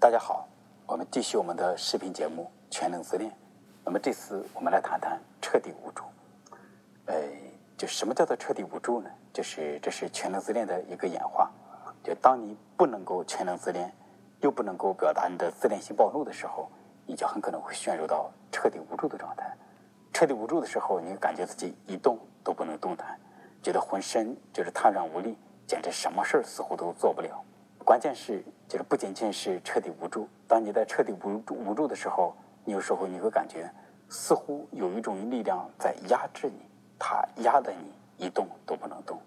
大家好，我们继续我们的视频节目《全能自恋》。那么这次我们来谈谈彻底无助。呃，就什么叫做彻底无助呢？就是这是全能自恋的一个演化。就当你不能够全能自恋，又不能够表达你的自恋性暴露的时候，你就很可能会陷入到彻底无助的状态。彻底无助的时候，你感觉自己一动都不能动弹，觉得浑身就是瘫软无力，简直什么事儿似乎都做不了。关键是，就是不仅仅是彻底无助。当你在彻底无助无助的时候，你有时候你会感觉，似乎有一种力量在压制你，它压得你一动都不能动。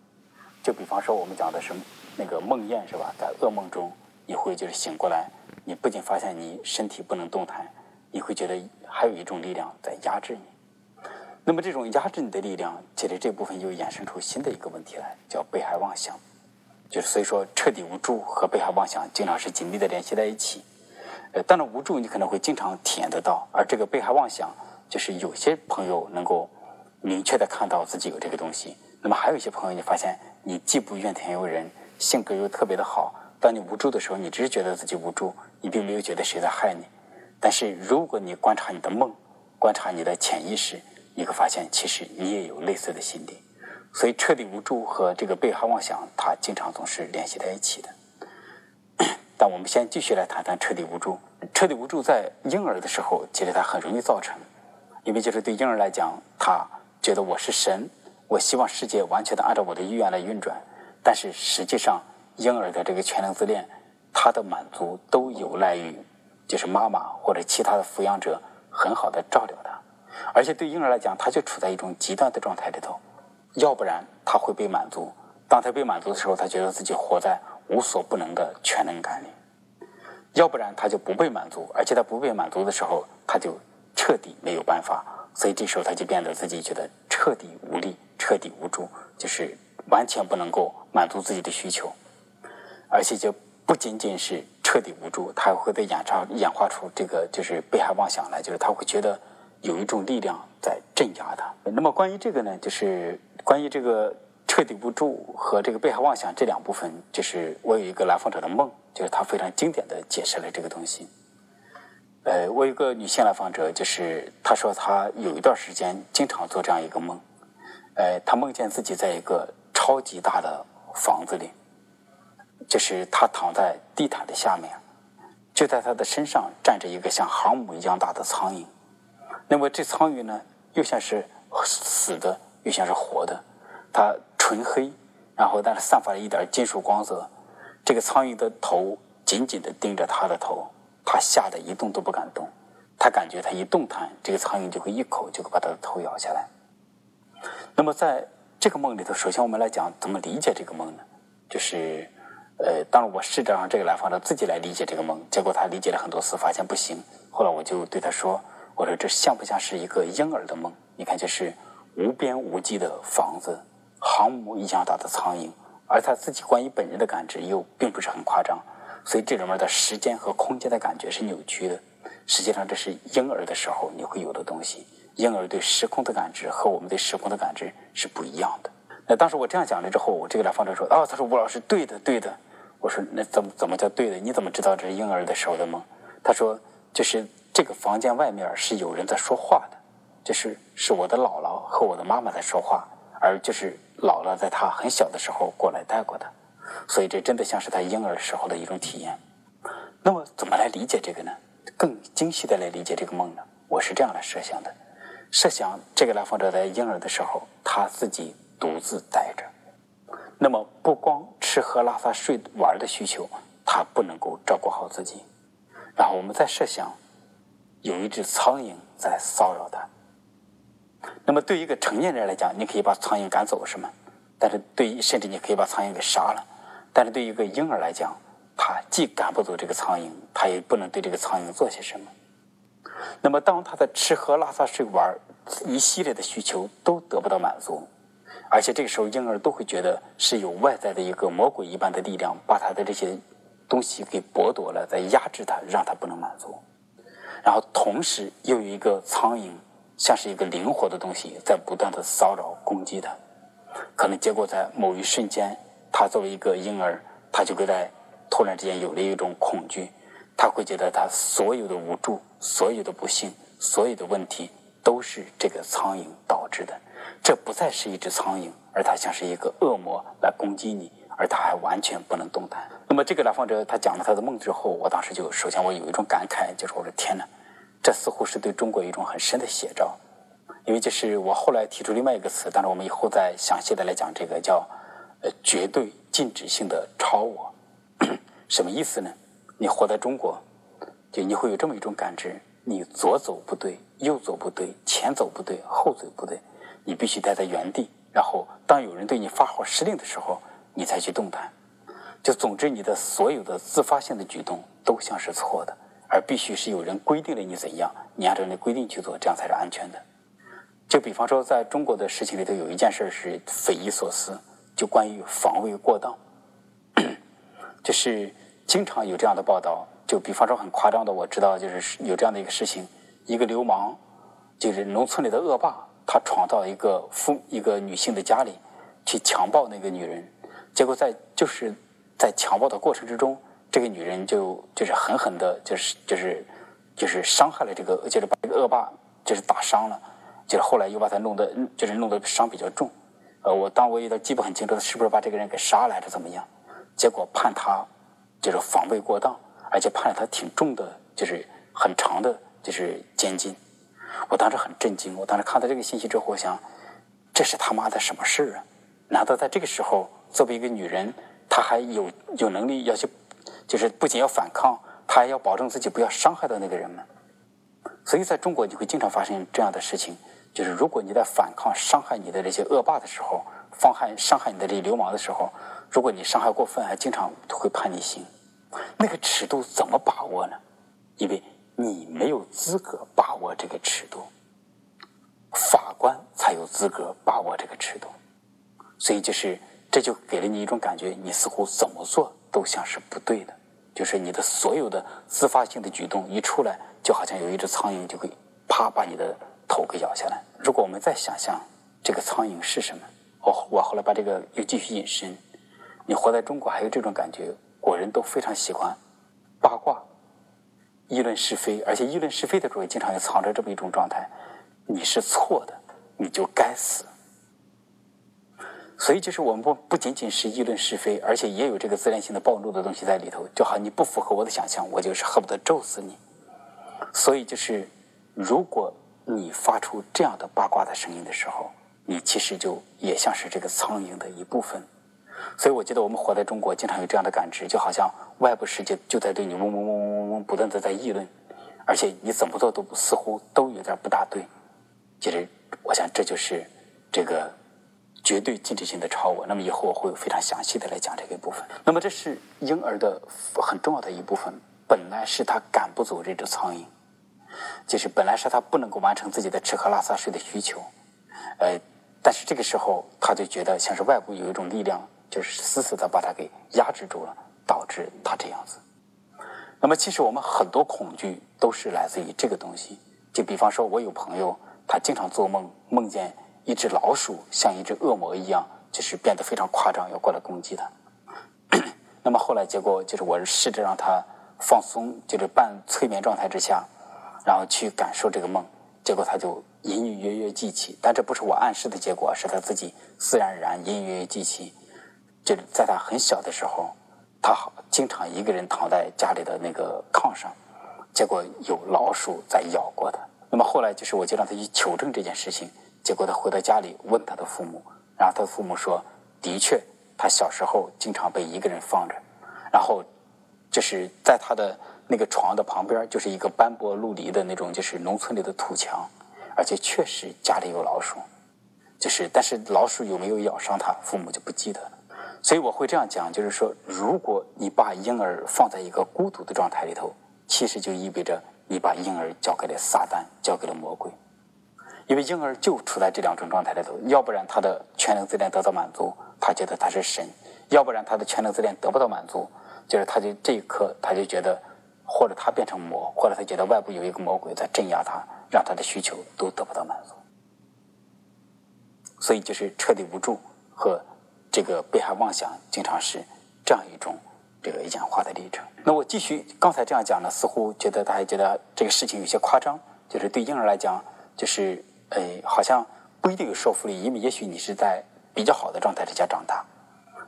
就比方说，我们讲的是那个梦魇，是吧？在噩梦中，你会就是醒过来，你不仅发现你身体不能动弹，你会觉得还有一种力量在压制你。那么，这种压制你的力量，其实这部分又衍生出新的一个问题来，叫被害妄想。就是所以说，彻底无助和被害妄想经常是紧密的联系在一起。呃，当然无助你可能会经常体验得到，而这个被害妄想，就是有些朋友能够明确的看到自己有这个东西。那么还有一些朋友，你发现你既不怨天尤人，性格又特别的好。当你无助的时候，你只是觉得自己无助，你并没有觉得谁在害你。但是如果你观察你的梦，观察你的潜意识，你会发现其实你也有类似的心理。所以，彻底无助和这个被害妄想，它经常总是联系在一起的。但我们先继续来谈谈彻底无助。彻底无助在婴儿的时候，其实它很容易造成，因为就是对婴儿来讲，他觉得我是神，我希望世界完全的按照我的意愿来运转。但是实际上，婴儿的这个全能自恋，他的满足都有赖于就是妈妈或者其他的抚养者很好的照料他，而且对婴儿来讲，他就处在一种极端的状态里头。要不然他会被满足，当他被满足的时候，他觉得自己活在无所不能的全能感里；要不然他就不被满足，而且他不被满足的时候，他就彻底没有办法，所以这时候他就变得自己觉得彻底无力、彻底无助，就是完全不能够满足自己的需求，而且就不仅仅是彻底无助，他还会被演化演化出这个就是被害妄想来，就是他会觉得。有一种力量在镇压他。那么关于这个呢，就是关于这个彻底无助和这个被害妄想这两部分，就是我有一个来访者的梦，就是他非常经典的解释了这个东西。呃，我有一个女性来访者，就是她说她有一段时间经常做这样一个梦，呃，她梦见自己在一个超级大的房子里，就是她躺在地毯的下面，就在她的身上站着一个像航母一样大的苍蝇。那么这苍蝇呢，又像是死的，又像是活的。它纯黑，然后但是散发了一点金属光泽。这个苍蝇的头紧紧的盯着他的头，他吓得一动都不敢动。他感觉他一动弹，这个苍蝇就会一口就会把他的头咬下来。那么在这个梦里头，首先我们来讲怎么理解这个梦呢？就是，呃，当然我试着让这个来访者自己来理解这个梦，结果他理解了很多次，发现不行。后来我就对他说。我说这像不像是一个婴儿的梦？你看，这是无边无际的房子，航母一样大的苍蝇，而他自己关于本人的感知又并不是很夸张，所以这里面的时间和空间的感觉是扭曲的。实际上，这是婴儿的时候你会有的东西。婴儿对时空的感知和我们对时空的感知是不一样的。那当时我这样讲了之后，我这个来访者说：“哦，他说吴老师对的，对的。”我说：“那怎么怎么叫对的？你怎么知道这是婴儿的时候的梦？”他说：“就是。”这个房间外面是有人在说话的，就是是我的姥姥和我的妈妈在说话，而就是姥姥在她很小的时候过来带过的，所以这真的像是他婴儿时候的一种体验。那么怎么来理解这个呢？更精细的来理解这个梦呢？我是这样来设想的：设想这个来访者在婴儿的时候，他自己独自待着，那么不光吃喝拉撒睡玩的需求，他不能够照顾好自己，然后我们再设想。有一只苍蝇在骚扰他。那么，对于一个成年人来讲，你可以把苍蝇赶走，是吗？但是，对于甚至你可以把苍蝇给杀了。但是，对于一个婴儿来讲，他既赶不走这个苍蝇，他也不能对这个苍蝇做些什么。那么，当他的吃喝拉撒睡玩一系列的需求都得不到满足，而且这个时候婴儿都会觉得是有外在的一个魔鬼一般的力量把他的这些东西给剥夺了，在压制他，让他不能满足。然后同时又有一个苍蝇，像是一个灵活的东西，在不断的骚扰攻击他。可能结果在某一瞬间，他作为一个婴儿，他就会在突然之间有了一种恐惧，他会觉得他所有的无助、所有的不幸、所有的问题都是这个苍蝇导致的。这不再是一只苍蝇，而它像是一个恶魔来攻击你，而他还完全不能动弹。那么这个来访者他讲了他的梦之后，我当时就首先我有一种感慨，就是我说天哪，这似乎是对中国一种很深的写照。因为这是我后来提出另外一个词，但是我们以后再详细的来讲这个叫呃绝对禁止性的超我，什么意思呢？你活在中国，就你会有这么一种感知：你左走不对，右走不对，前走不对，后走不对。你必须待在原地，然后当有人对你发号施令的时候，你才去动弹。就总之，你的所有的自发性的举动都像是错的，而必须是有人规定了你怎样，你按照那规定去做，这样才是安全的。就比方说，在中国的事情里头，有一件事是匪夷所思，就关于防卫过当，就是经常有这样的报道。就比方说很夸张的，我知道就是有这样的一个事情：一个流氓，就是农村里的恶霸。他闯到一个妇一个女性的家里，去强暴那个女人，结果在就是在强暴的过程之中，这个女人就就是狠狠的，就是就是就是伤害了这个，就是把这个恶霸就是打伤了，就是后来又把他弄得就是弄得伤比较重，呃，我当我有点记不很清楚，是不是把这个人给杀了还是怎么样？结果判他就是防卫过当，而且判了他挺重的，就是很长的，就是监禁。我当时很震惊，我当时看到这个信息之后，我想，这是他妈的什么事儿啊？难道在这个时候，作为一个女人，她还有有能力要去，就是不仅要反抗，她还要保证自己不要伤害到那个人们？所以，在中国，你会经常发生这样的事情，就是如果你在反抗伤害你的这些恶霸的时候，伤害伤害你的这流氓的时候，如果你伤害过分，还经常会判你刑。那个尺度怎么把握呢？因为。你没有资格把握这个尺度，法官才有资格把握这个尺度，所以就是这就给了你一种感觉，你似乎怎么做都像是不对的，就是你的所有的自发性的举动一出来，就好像有一只苍蝇就会啪把你的头给咬下来。如果我们再想象这个苍蝇是什么，我我后来把这个又继续引申，你活在中国还有这种感觉，国人都非常喜欢八卦。议论是非，而且议论是非的时候，经常也藏着这么一种状态：你是错的，你就该死。所以，就是我们不不仅仅是议论是非，而且也有这个自恋性的暴露的东西在里头。就好像，你不符合我的想象，我就是恨不得咒死你。所以，就是如果你发出这样的八卦的声音的时候，你其实就也像是这个苍蝇的一部分。所以，我记得我们活在中国，经常有这样的感知，就好像外部世界就在对你嗡嗡嗡嗡嗡嗡不断的在议论，而且你怎么做都似乎都有点不大对。其实，我想这就是这个绝对禁止性的超我。那么以后我会非常详细的来讲这个部分。那么这是婴儿的很重要的一部分，本来是他赶不走这只苍蝇，就是本来是他不能够完成自己的吃喝拉撒睡的需求，呃，但是这个时候他就觉得像是外部有一种力量。就是死死的把他给压制住了，导致他这样子。那么，其实我们很多恐惧都是来自于这个东西。就比方说，我有朋友，他经常做梦，梦见一只老鼠像一只恶魔一样，就是变得非常夸张，要过来攻击他。那么后来结果就是，我试着让他放松，就是半催眠状态之下，然后去感受这个梦，结果他就隐隐约约记起。但这不是我暗示的结果，是他自己自然而然隐隐约约记起。就在他很小的时候，他经常一个人躺在家里的那个炕上，结果有老鼠在咬过他。那么后来就是我就让他去求证这件事情，结果他回到家里问他的父母，然后他的父母说，的确他小时候经常被一个人放着，然后就是在他的那个床的旁边就是一个斑驳陆离的那种就是农村里的土墙，而且确实家里有老鼠，就是但是老鼠有没有咬伤他，父母就不记得了。所以我会这样讲，就是说，如果你把婴儿放在一个孤独的状态里头，其实就意味着你把婴儿交给了撒旦，交给了魔鬼。因为婴儿就处在这两种状态里头，要不然他的全能自恋得到满足，他觉得他是神；要不然他的全能自恋得不到满足，就是他就这一刻他就觉得，或者他变成魔，或者他觉得外部有一个魔鬼在镇压他，让他的需求都得不到满足。所以就是彻底无助和。这个被害妄想经常是这样一种这个演化的历程。那我继续刚才这样讲呢，似乎觉得大家觉得这个事情有些夸张，就是对婴儿来讲，就是呃，好像不一定有说服力，因为也许你是在比较好的状态之下长大。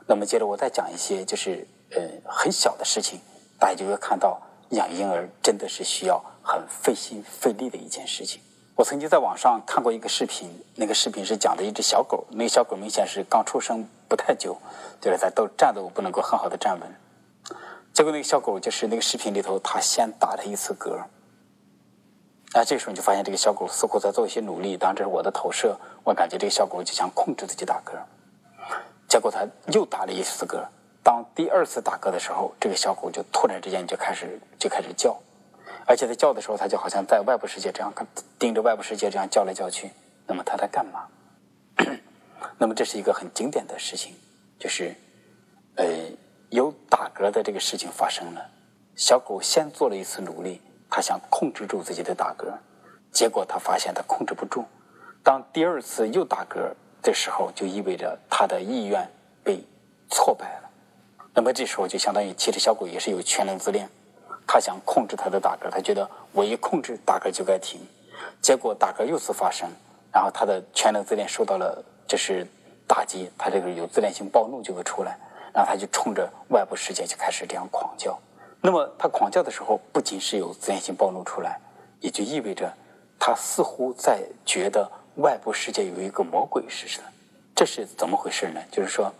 那么接着我再讲一些，就是呃很小的事情，大家就会看到养婴儿真的是需要很费心费力的一件事情。我曾经在网上看过一个视频，那个视频是讲的一只小狗，那个小狗明显是刚出生不太久，就是在都站都不能够很好的站稳。结果那个小狗就是那个视频里头，它先打了一次嗝，啊，这时候你就发现这个小狗似乎在做一些努力。当然这是我的投射，我感觉这个小狗就想控制自己打嗝。结果它又打了一次嗝，当第二次打嗝的时候，这个小狗就突然之间就开始就开始叫。而且在叫的时候，它就好像在外部世界这样盯着外部世界这样叫来叫去。那么它在干嘛？那么这是一个很经典的事情，就是呃有打嗝的这个事情发生了。小狗先做了一次努力，他想控制住自己的打嗝，结果他发现他控制不住。当第二次又打嗝的时候，就意味着他的意愿被挫败了。那么这时候就相当于，其实小狗也是有全能自恋。他想控制他的打嗝，他觉得我一控制打嗝就该停，结果打嗝又次发生，然后他的全能自恋受到了就是打击，他这个有自恋性暴怒就会出来，然后他就冲着外部世界就开始这样狂叫。那么他狂叫的时候，不仅是有自恋性暴露出来，也就意味着他似乎在觉得外部世界有一个魔鬼似的。这是怎么回事呢？就是说，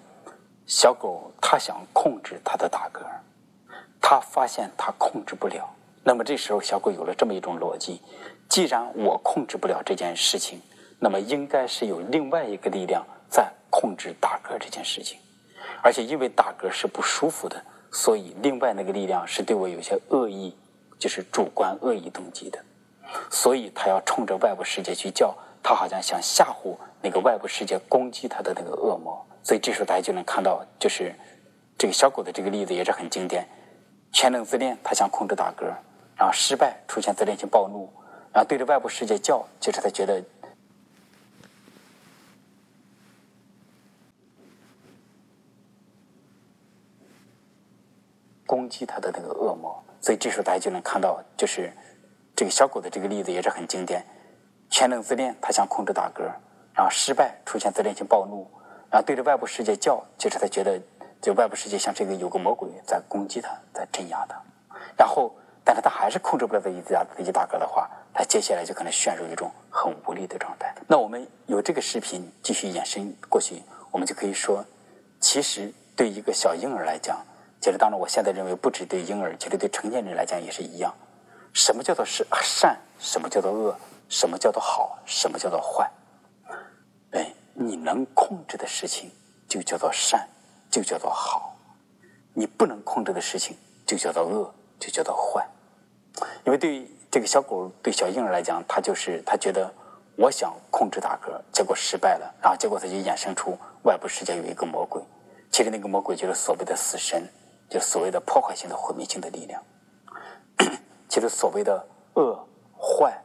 小狗它想控制它的打嗝。他发现他控制不了，那么这时候小狗有了这么一种逻辑：既然我控制不了这件事情，那么应该是有另外一个力量在控制打嗝这件事情。而且因为打嗝是不舒服的，所以另外那个力量是对我有些恶意，就是主观恶意动机的。所以他要冲着外部世界去叫，他好像想吓唬那个外部世界攻击他的那个恶魔。所以这时候大家就能看到，就是这个小狗的这个例子也是很经典。全能自恋，他想控制打嗝，然后失败，出现自恋性暴怒，然后对着外部世界叫，就是他觉得攻击他的那个恶魔。所以这时候大家就能看到，就是这个小狗的这个例子也是很经典。全能自恋，他想控制打嗝，然后失败，出现自恋性暴怒，然后对着外部世界叫，就是他觉得。就外部世界像这个有个魔鬼在攻击他，在镇压他，然后，但是他还是控制不了自己家自己大哥的话，他接下来就可能陷入一种很无力的状态。那我们有这个视频继续延伸过去，我们就可以说，其实对一个小婴儿来讲，其实当然我现在认为不止对婴儿，其实对成年人来讲也是一样。什么叫做是善？什么叫做恶？什么叫做好？什么叫做坏？哎，你能控制的事情就叫做善。就叫做好，你不能控制的事情就叫做恶，就叫做坏。因为对这个小狗、对小婴儿来讲，他就是他觉得我想控制打嗝，结果失败了，然后结果他就衍生出外部世界有一个魔鬼，其实那个魔鬼就是所谓的死神，就所谓的破坏性的毁灭性的力量。其实所谓的恶、坏、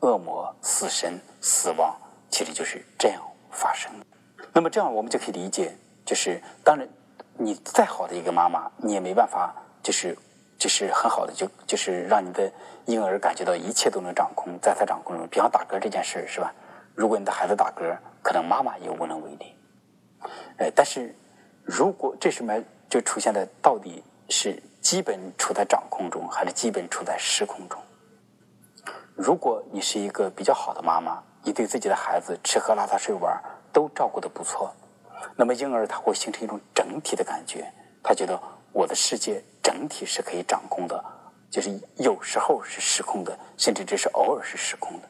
恶魔、死神、死亡，其实就是这样发生。那么这样我们就可以理解，就是当然。你再好的一个妈妈，你也没办法，就是就是很好的，就就是让你的婴儿感觉到一切都能掌控，在他掌控中。比方打嗝这件事是吧？如果你的孩子打嗝，可能妈妈也无能为力。呃，但是如果这是买就出现的到底是基本处在掌控中，还是基本处在失控中？如果你是一个比较好的妈妈，你对自己的孩子吃喝拉撒睡玩都照顾的不错。那么婴儿他会形成一种整体的感觉，他觉得我的世界整体是可以掌控的，就是有时候是失控的，甚至只是偶尔是失控的。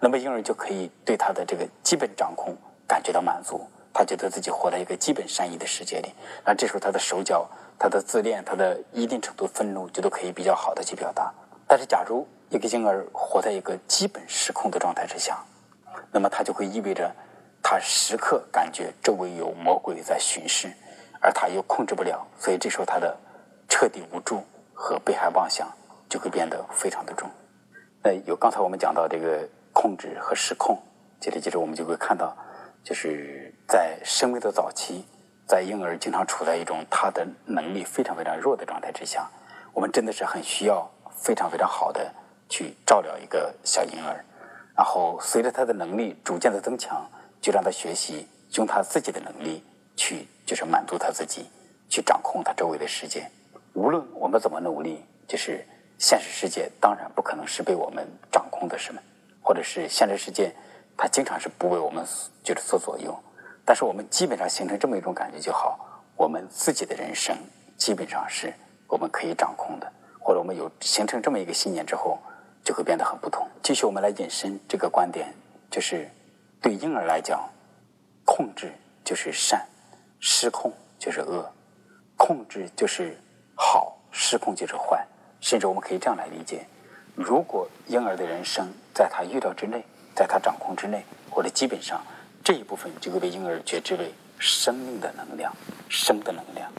那么婴儿就可以对他的这个基本掌控感觉到满足，他觉得自己活在一个基本善意的世界里。那这时候他的手脚、他的自恋、他的一定程度愤怒就都可以比较好的去表达。但是假如一个婴儿活在一个基本失控的状态之下，那么他就会意味着。他时刻感觉周围有魔鬼在巡视，而他又控制不了，所以这时候他的彻底无助和被害妄想就会变得非常的重。那有刚才我们讲到这个控制和失控，接着接着我们就会看到，就是在生命的早期，在婴儿经常处在一种他的能力非常非常弱的状态之下，我们真的是很需要非常非常好的去照料一个小婴儿，然后随着他的能力逐渐的增强，就让他学习用他自己的能力去就是满足他自己，去掌控他周围的世界。无论我们怎么努力，就是现实世界当然不可能是被我们掌控的，是吗？或者是现实世界，它经常是不为我们就是所左右。但是我们基本上形成这么一种感觉就好，我们自己的人生基本上是我们可以掌控的，或者我们有形成这么一个信念之后，就会变得很不同。继续，我们来引申这个观点，就是对婴儿来讲，控制就是善，失控就是恶，控制就是好，失控就是坏。甚至我们可以这样来理解：如果婴儿的人生在他预料之内，在他掌控之内，或者基本上。这一部分就会被婴儿觉知为生命的能量，生的能量。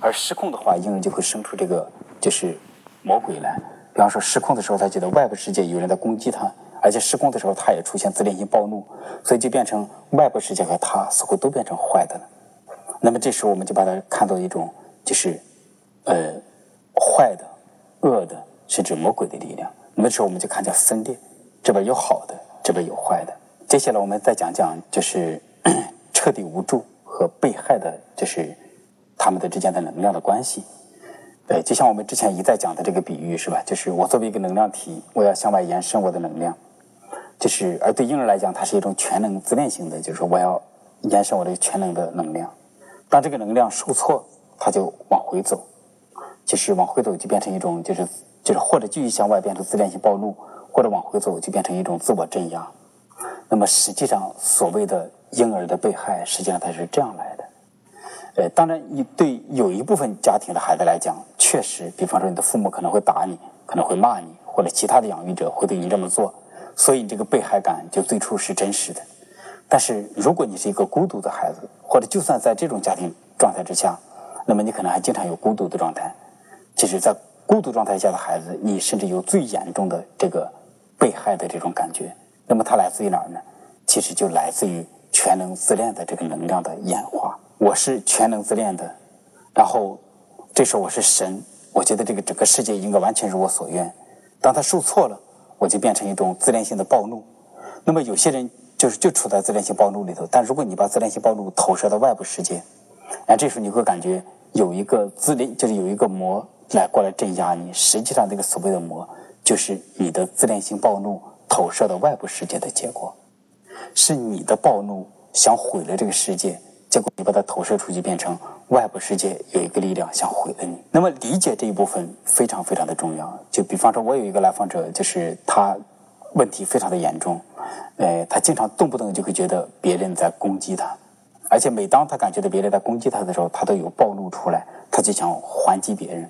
而失控的话，婴儿就会生出这个就是魔鬼来。比方说失控的时候，他觉得外部世界有人在攻击他，而且失控的时候，他也出现自恋性暴怒，所以就变成外部世界和他似乎都变成坏的了。那么这时候我们就把它看作一种就是呃坏的、恶的，甚至魔鬼的力量。那时候我们就看见分裂，这边有好的，这边有坏的。接下来我们再讲讲，就是 彻底无助和被害的，就是他们的之间的能量的关系。对，就像我们之前一再讲的这个比喻，是吧？就是我作为一个能量体，我要向外延伸我的能量。就是而对婴儿来讲，它是一种全能自恋型的，就是说我要延伸我的全能的能量。当这个能量受挫，它就往回走，就是往回走就变成一种，就是就是或者继续向外变成自恋性暴怒，或者往回走就变成一种自我镇压。那么实际上，所谓的婴儿的被害，实际上它是这样来的。呃，当然，你对有一部分家庭的孩子来讲，确实，比方说你的父母可能会打你，可能会骂你，或者其他的养育者会对你这么做，所以你这个被害感就最初是真实的。但是，如果你是一个孤独的孩子，或者就算在这种家庭状态之下，那么你可能还经常有孤独的状态。其实，在孤独状态下的孩子，你甚至有最严重的这个被害的这种感觉。那么它来自于哪儿呢？其实就来自于全能自恋的这个能量的演化。我是全能自恋的，然后这时候我是神，我觉得这个整个世界应该完全如我所愿。当他受挫了，我就变成一种自恋性的暴怒。那么有些人就是就处在自恋性暴怒里头，但如果你把自恋性暴怒投射到外部世界，那这时候你会感觉有一个自恋，就是有一个魔来过来镇压你。实际上，这个所谓的魔就是你的自恋性暴怒。投射到外部世界的结果，是你的暴怒想毁了这个世界，结果你把它投射出去，变成外部世界有一个力量想毁了你。那么理解这一部分非常非常的重要。就比方说，我有一个来访者，就是他问题非常的严重，呃，他经常动不动就会觉得别人在攻击他，而且每当他感觉到别人在攻击他的时候，他都有暴怒出来，他就想还击别人，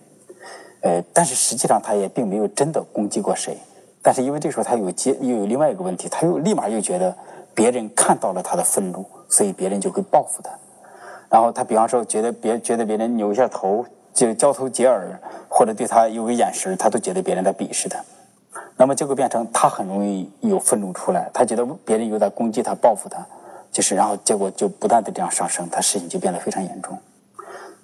呃，但是实际上他也并没有真的攻击过谁。但是因为这时候他有接又有另外一个问题，他又立马又觉得别人看到了他的愤怒，所以别人就会报复他。然后他比方说觉得别觉得别人扭一下头就交头接耳，或者对他有个眼神，他都觉得别人在鄙视他。那么就会变成他很容易有愤怒出来，他觉得别人又在攻击他报复他，就是然后结果就不断的这样上升，他事情就变得非常严重。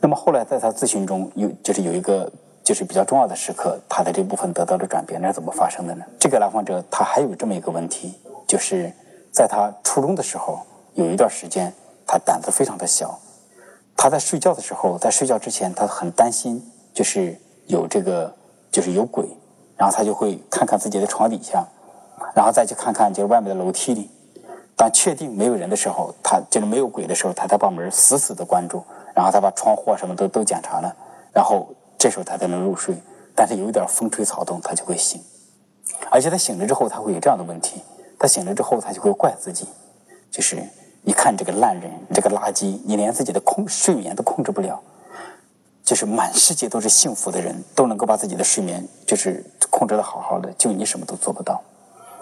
那么后来在他咨询中有就是有一个。就是比较重要的时刻，他的这部分得到了转变，那是怎么发生的呢？这个来访者他还有这么一个问题，就是在他初中的时候，有一段时间他胆子非常的小，他在睡觉的时候，在睡觉之前，他很担心，就是有这个就是有鬼，然后他就会看看自己的床底下，然后再去看看就是外面的楼梯里，当确定没有人的时候，他就是没有鬼的时候，他才把门死死的关住，然后他把窗户什么都都检查了，然后。这时候他才能入睡，但是有一点风吹草动，他就会醒。而且他醒了之后，他会有这样的问题：他醒了之后，他就会怪自己，就是你看这个烂人，这个垃圾，你连自己的控睡眠都控制不了。就是满世界都是幸福的人，都能够把自己的睡眠就是控制的好好的，就你什么都做不到。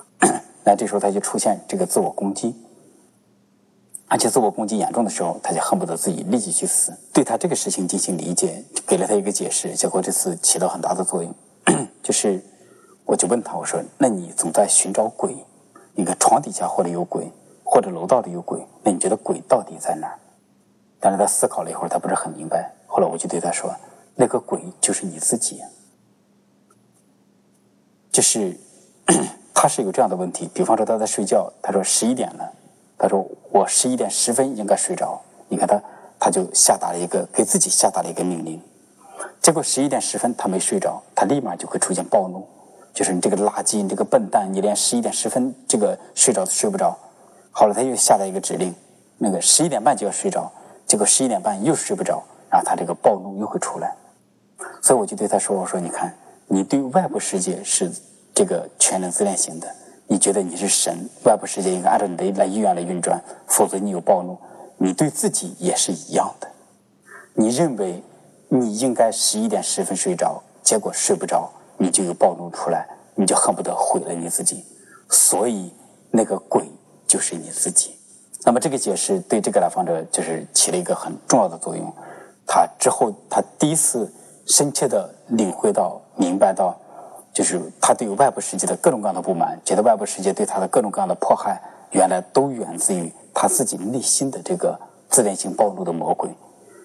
那这时候他就出现这个自我攻击。而且自我攻击严重的时候，他就恨不得自己立即去死。对他这个事情进行理解，给了他一个解释，结果这次起到很大的作用。就是，我就问他，我说：“那你总在寻找鬼？你看床底下或者有鬼，或者楼道里有鬼，那你觉得鬼到底在哪儿？”但是他思考了一会儿，他不是很明白。后来我就对他说：“那个鬼就是你自己。”就是 他是有这样的问题，比方说他在睡觉，他说十一点了，他说我十一点十分应该睡着。你看他，他就下达了一个给自己下达了一个命令。结果十一点十分他没睡着，他立马就会出现暴怒，就是你这个垃圾，你这个笨蛋，你连十一点十分这个睡着都睡不着。好了，他又下达一个指令，那个十一点半就要睡着，结果十一点半又睡不着，然后他这个暴怒又会出来。所以我就对他说：“我说你看，你对外部世界是这个全能自恋型的，你觉得你是神，外部世界应该按照你的来意愿来运转，否则你有暴怒。你对自己也是一样的，你认为。”你应该十一点十分睡着，结果睡不着，你就有暴怒出来，你就恨不得毁了你自己。所以那个鬼就是你自己。那么这个解释对这个来访者就是起了一个很重要的作用。他之后他第一次深切的领会到、明白到，就是他对于外部世界的各种各样的不满，觉得外部世界对他的各种各样的迫害，原来都源自于他自己内心的这个自恋性暴怒的魔鬼。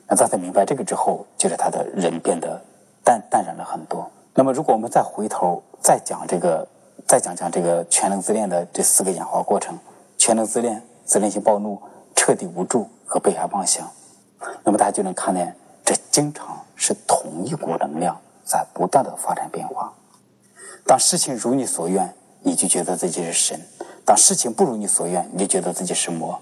那当他明白这个之后，就是他的人变得淡淡然了很多。那么，如果我们再回头再讲这个，再讲讲这个全能自恋的这四个演化过程：全能自恋、自恋性暴怒、彻底无助和被害妄想。那么，大家就能看见，这经常是同一股能量在不断的发展变化。当事情如你所愿，你就觉得自己是神；当事情不如你所愿，你就觉得自己是魔。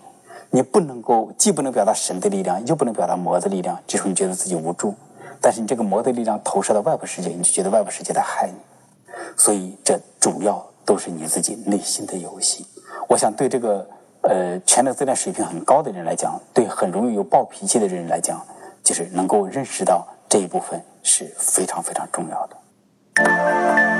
你不能够既不能表达神的力量，又不能表达魔的力量，这时候你觉得自己无助。但是你这个魔的力量投射到外部世界，你就觉得外部世界在害你。所以这主要都是你自己内心的游戏。我想对这个呃全能自恋水平很高的人来讲，对很容易有暴脾气的人来讲，就是能够认识到这一部分是非常非常重要的。